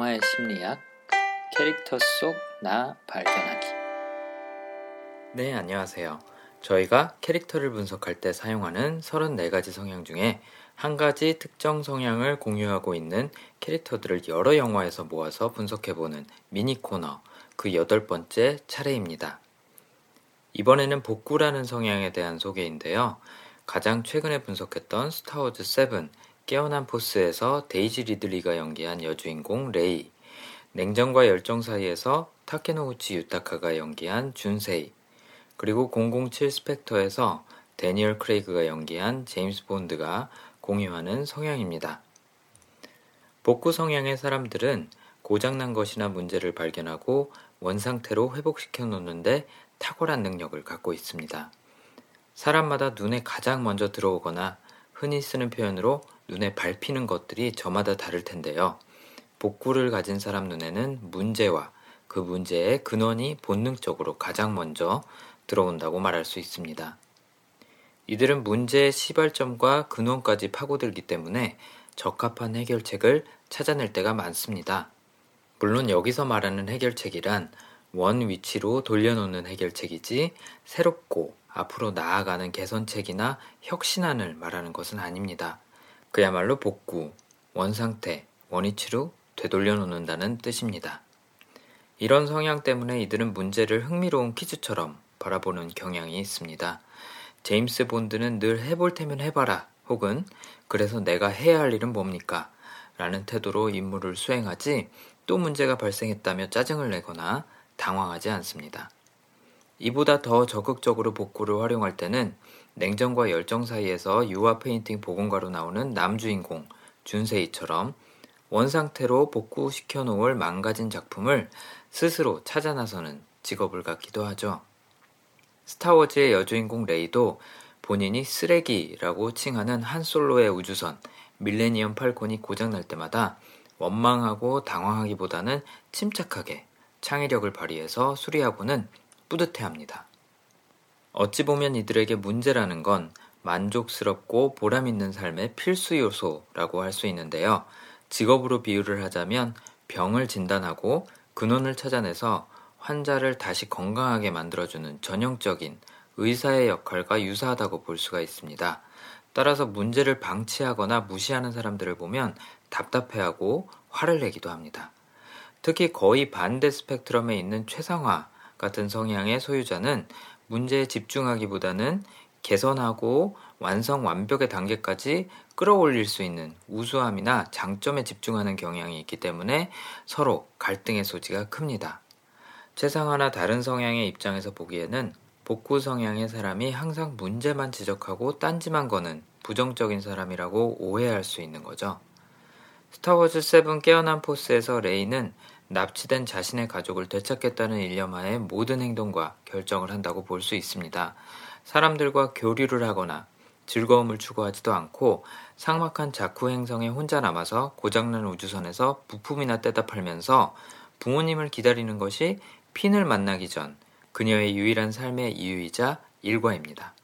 영화의 심리학 캐릭터 속 나 발견하기 네, 안녕하세요. 저희가 캐릭터를 분석할 때 사용하는 34가지 성향 중에 한 가지 특정 성향을 공유하고 있는 캐릭터들을 여러 영화에서 모아서 분석해보는 미니 코너 그 여덟 번째 차례입니다. 이번에는 복구라는 성향에 대한 소개인데요. 가장 최근에 분석했던 스타워즈 7 깨어난 포스에서 데이지 리들리가 연기한 여주인공 레이, 냉정과 열정 사이에서 타케노우치 유타카가 연기한 준세이, 그리고 007 스펙터에서 데니얼 크레이그가 연기한 제임스 본드가 공유하는 성향입니다. 복구 성향의 사람들은 고장난 것이나 문제를 발견하고 원상태로 회복시켜 놓는데 탁월한 능력을 갖고 있습니다. 사람마다 눈에 가장 먼저 들어오거나 흔히 쓰는 표현으로 눈에 밟히는 것들이 저마다 다를 텐데요. 복구를 가진 사람 눈에는 문제와 그 문제의 근원이 본능적으로 가장 먼저 들어온다고 말할 수 있습니다. 이들은 문제의 시발점과 근원까지 파고들기 때문에 적합한 해결책을 찾아낼 때가 많습니다. 물론 여기서 말하는 해결책이란 원 위치로 돌려놓는 해결책이지 새롭고 앞으로 나아가는 개선책이나 혁신안을 말하는 것은 아닙니다. 그야말로 복구, 원상태, 원위치로 되돌려 놓는다는 뜻입니다. 이런 성향 때문에 이들은 문제를 흥미로운 퀴즈처럼 바라보는 경향이 있습니다. 제임스 본드는 늘 해볼 테면 해봐라 혹은 그래서 내가 해야 할 일은 뭡니까? 라는 태도로 임무를 수행하지 또 문제가 발생했다며 짜증을 내거나 당황하지 않습니다. 이보다 더 적극적으로 복구를 활용할 때는 냉정과 열정 사이에서 유화 페인팅 복원가로 나오는 남주인공 준세이처럼 원상태로 복구시켜 놓을 망가진 작품을 스스로 찾아 나서는 직업을 갖기도 하죠. 스타워즈의 여주인공 레이도 본인이 쓰레기라고 칭하는 한 솔로의 우주선 밀레니엄 팔콘이 고장날 때마다 원망하고 당황하기보다는 침착하게 창의력을 발휘해서 수리하고는 뿌듯해합니다. 어찌 보면 이들에게 문제라는 건 만족스럽고 보람 있는 삶의 필수 요소라고 할 수 있는데요. 직업으로 비유를 하자면 병을 진단하고 근원을 찾아내서 환자를 다시 건강하게 만들어주는 전형적인 의사의 역할과 유사하다고 볼 수가 있습니다. 따라서 문제를 방치하거나 무시하는 사람들을 보면 답답해하고 화를 내기도 합니다. 특히 거의 반대 스펙트럼에 있는 최상화 같은 성향의 소유자는 문제에 집중하기보다는 개선하고 완성 완벽의 단계까지 끌어올릴 수 있는 우수함이나 장점에 집중하는 경향이 있기 때문에 서로 갈등의 소지가 큽니다. 최상화나 다른 성향의 입장에서 보기에는 복구 성향의 사람이 항상 문제만 지적하고 딴지만 거는 부정적인 사람이라고 오해할 수 있는 거죠. 스타워즈 7 깨어난 포스에서 레이는 납치된 자신의 가족을 되찾겠다는 일념하에 모든 행동과 결정을 한다고 볼 수 있습니다. 사람들과 교류를 하거나 즐거움을 추구하지도 않고 상막한 자쿠 행성에 혼자 남아서 고장난 우주선에서 부품이나 떼다 팔면서 부모님을 기다리는 것이 핀을 만나기 전 그녀의 유일한 삶의 이유이자 일과입니다.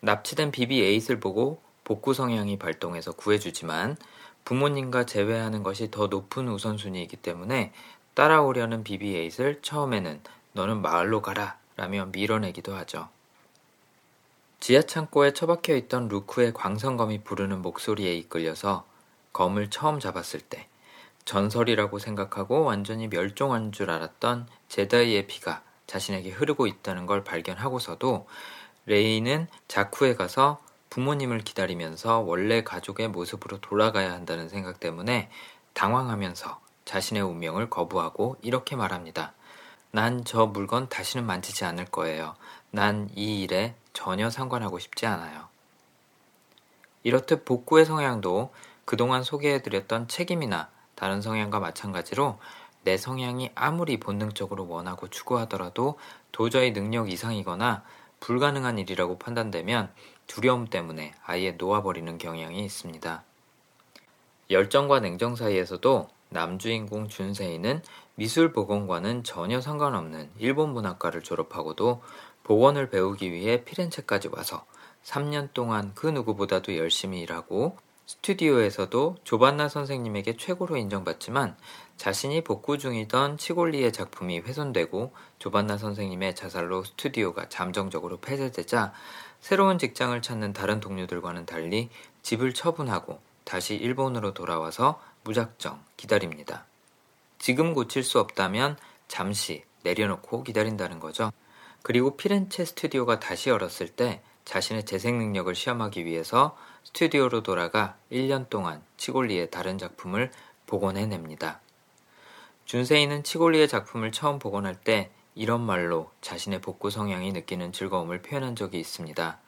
납치된 비비 에잇을 보고 복구 성향이 발동해서 구해주지만 부모님과 재회하는 것이 더 높은 우선순위이기 때문에 따라오려는 비비8을 처음에는 너는 마을로 가라 라며 밀어내기도 하죠. 지하 창고에 처박혀 있던 루크의 광선검이 부르는 목소리에 이끌려서 검을 처음 잡았을 때 전설이라고 생각하고 완전히 멸종한 줄 알았던 제다이의 피가 자신에게 흐르고 있다는 걸 발견하고서도 레이는 자쿠에 가서 부모님을 기다리면서 원래 가족의 모습으로 돌아가야 한다는 생각 때문에 당황하면서 자신의 운명을 거부하고 이렇게 말합니다. 난 저 물건 다시는 만지지 않을 거예요. 난 이 일에 전혀 상관하고 싶지 않아요. 이렇듯 복구의 성향도 그동안 소개해드렸던 책임이나 다른 성향과 마찬가지로 내 성향이 아무리 본능적으로 원하고 추구하더라도 도저히 능력 이상이거나 불가능한 일이라고 판단되면 두려움 때문에 아예 놓아버리는 경향이 있습니다. 열정과 냉정 사이에서도 남주인공 준세이는 미술 복원과는 전혀 상관없는 일본 문학과를 졸업하고도 복원을 배우기 위해 피렌체까지 와서 3년 동안 그 누구보다도 열심히 일하고 스튜디오에서도 조반나 선생님에게 최고로 인정받지만 자신이 복구 중이던 치골리의 작품이 훼손되고 조반나 선생님의 자살로 스튜디오가 잠정적으로 폐쇄되자 새로운 직장을 찾는 다른 동료들과는 달리 집을 처분하고 다시 일본으로 돌아와서 무작정 기다립니다. 지금 고칠 수 없다면 잠시 내려놓고 기다린다는 거죠. 그리고 피렌체 스튜디오가 다시 열었을 때 자신의 재생 능력을 시험하기 위해서 스튜디오로 돌아가 1년 동안 치골리의 다른 작품을 복원해냅니다. 준세이는 치골리의 작품을 처음 복원할 때 이런 말로 자신의 복구 성향이 느끼는 즐거움을 표현한 적이 있습니다.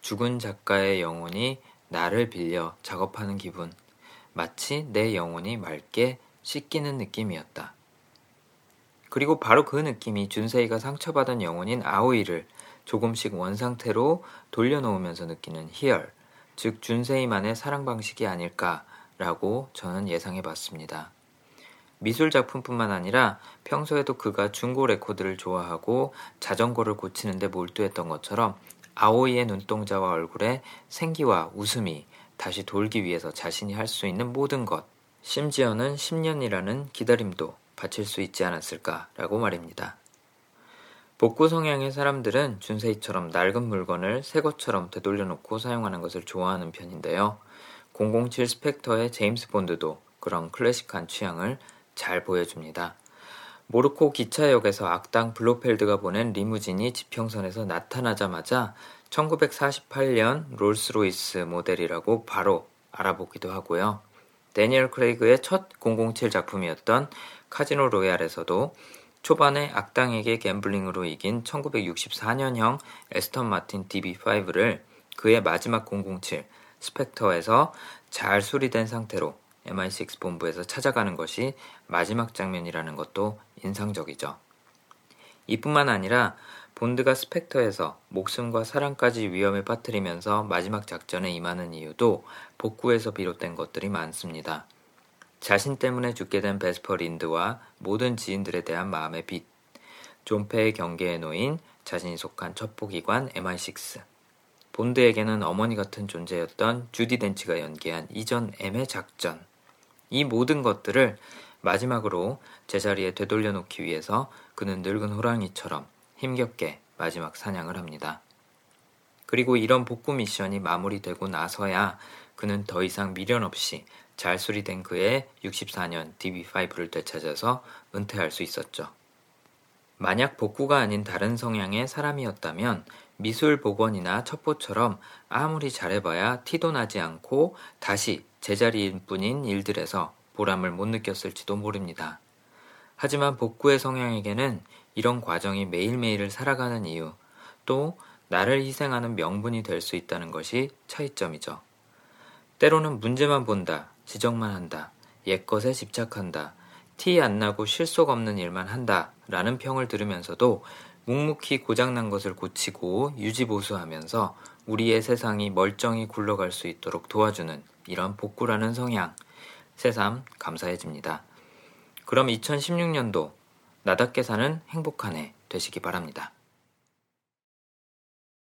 죽은 작가의 영혼이 나를 빌려 작업하는 기분. 마치 내 영혼이 맑게 씻기는 느낌이었다. 그리고 바로 그 느낌이 준세이가 상처받은 영혼인 아오이를 조금씩 원상태로 돌려놓으면서 느끼는 희열, 즉 준세이만의 사랑 방식이 아닐까라고 저는 예상해 봤습니다. 미술 작품뿐만 아니라 평소에도 그가 중고 레코드를 좋아하고 자전거를 고치는데 몰두했던 것처럼 아오이의 눈동자와 얼굴에 생기와 웃음이 다시 돌기 위해서 자신이 할 수 있는 모든 것, 심지어는 10년이라는 기다림도 바칠 수 있지 않았을까라고 말입니다. 복구 성향의 사람들은 준세이처럼 낡은 물건을 새 것처럼 되돌려놓고 사용하는 것을 좋아하는 편인데요. 007 스펙터의 제임스 본드도 그런 클래식한 취향을 잘 보여줍니다. 모르코 기차역에서 악당 블로펠드가 보낸 리무진이 지평선에서 나타나자마자 1948년 롤스로이스 모델이라고 바로 알아보기도 하고요. 데니얼 크레이그의 첫 007 작품이었던 카지노 로얄에서도 초반에 악당에게 gambling으로 이긴 1964년형 에스턴 마틴 DB5를 그의 마지막 007 스펙터에서 잘 수리된 상태로 MI6 본부에서 찾아가는 것이 마지막 장면이라는 것도 인상적이죠. 이뿐만 아니라 본드가 스펙터에서 목숨과 사랑까지 위험에 빠뜨리면서 마지막 작전에 임하는 이유도 복구에서 비롯된 것들이 많습니다. 자신 때문에 죽게 된 베스퍼 린드와 모든 지인들에 대한 마음의 빚, 존폐의 경계에 놓인 자신이 속한 첩보기관 MI6, 본드에게는 어머니 같은 존재였던 주디 덴치가 연기한 이전 M의 작전, 이 모든 것들을 마지막으로 제자리에 되돌려 놓기 위해서 그는 늙은 호랑이처럼 힘겹게 마지막 사냥을 합니다. 그리고 이런 복구 미션이 마무리되고 나서야 그는 더 이상 미련 없이 잘 수리된 그의 64년 DB5를 되찾아서 은퇴할 수 있었죠. 만약 복구가 아닌 다른 성향의 사람이었다면 미술 복원이나 첩보처럼 아무리 잘해봐야 티도 나지 않고 다시 제자리일 뿐인 일들에서 보람을 못 느꼈을지도 모릅니다. 하지만 복구의 성향에게는 이런 과정이 매일매일을 살아가는 이유, 또 나를 희생하는 명분이 될 수 있다는 것이 차이점이죠. 때로는 문제만 본다, 지적만 한다, 옛것에 집착한다, 티 안 나고 실속 없는 일만 한다 라는 평을 들으면서도 묵묵히 고장난 것을 고치고 유지보수하면서 우리의 세상이 멀쩡히 굴러갈 수 있도록 도와주는 이런 복구라는 성향, 새삼 감사해집니다. 그럼 2016년도 나답게 사는 행복한 해 되시기 바랍니다.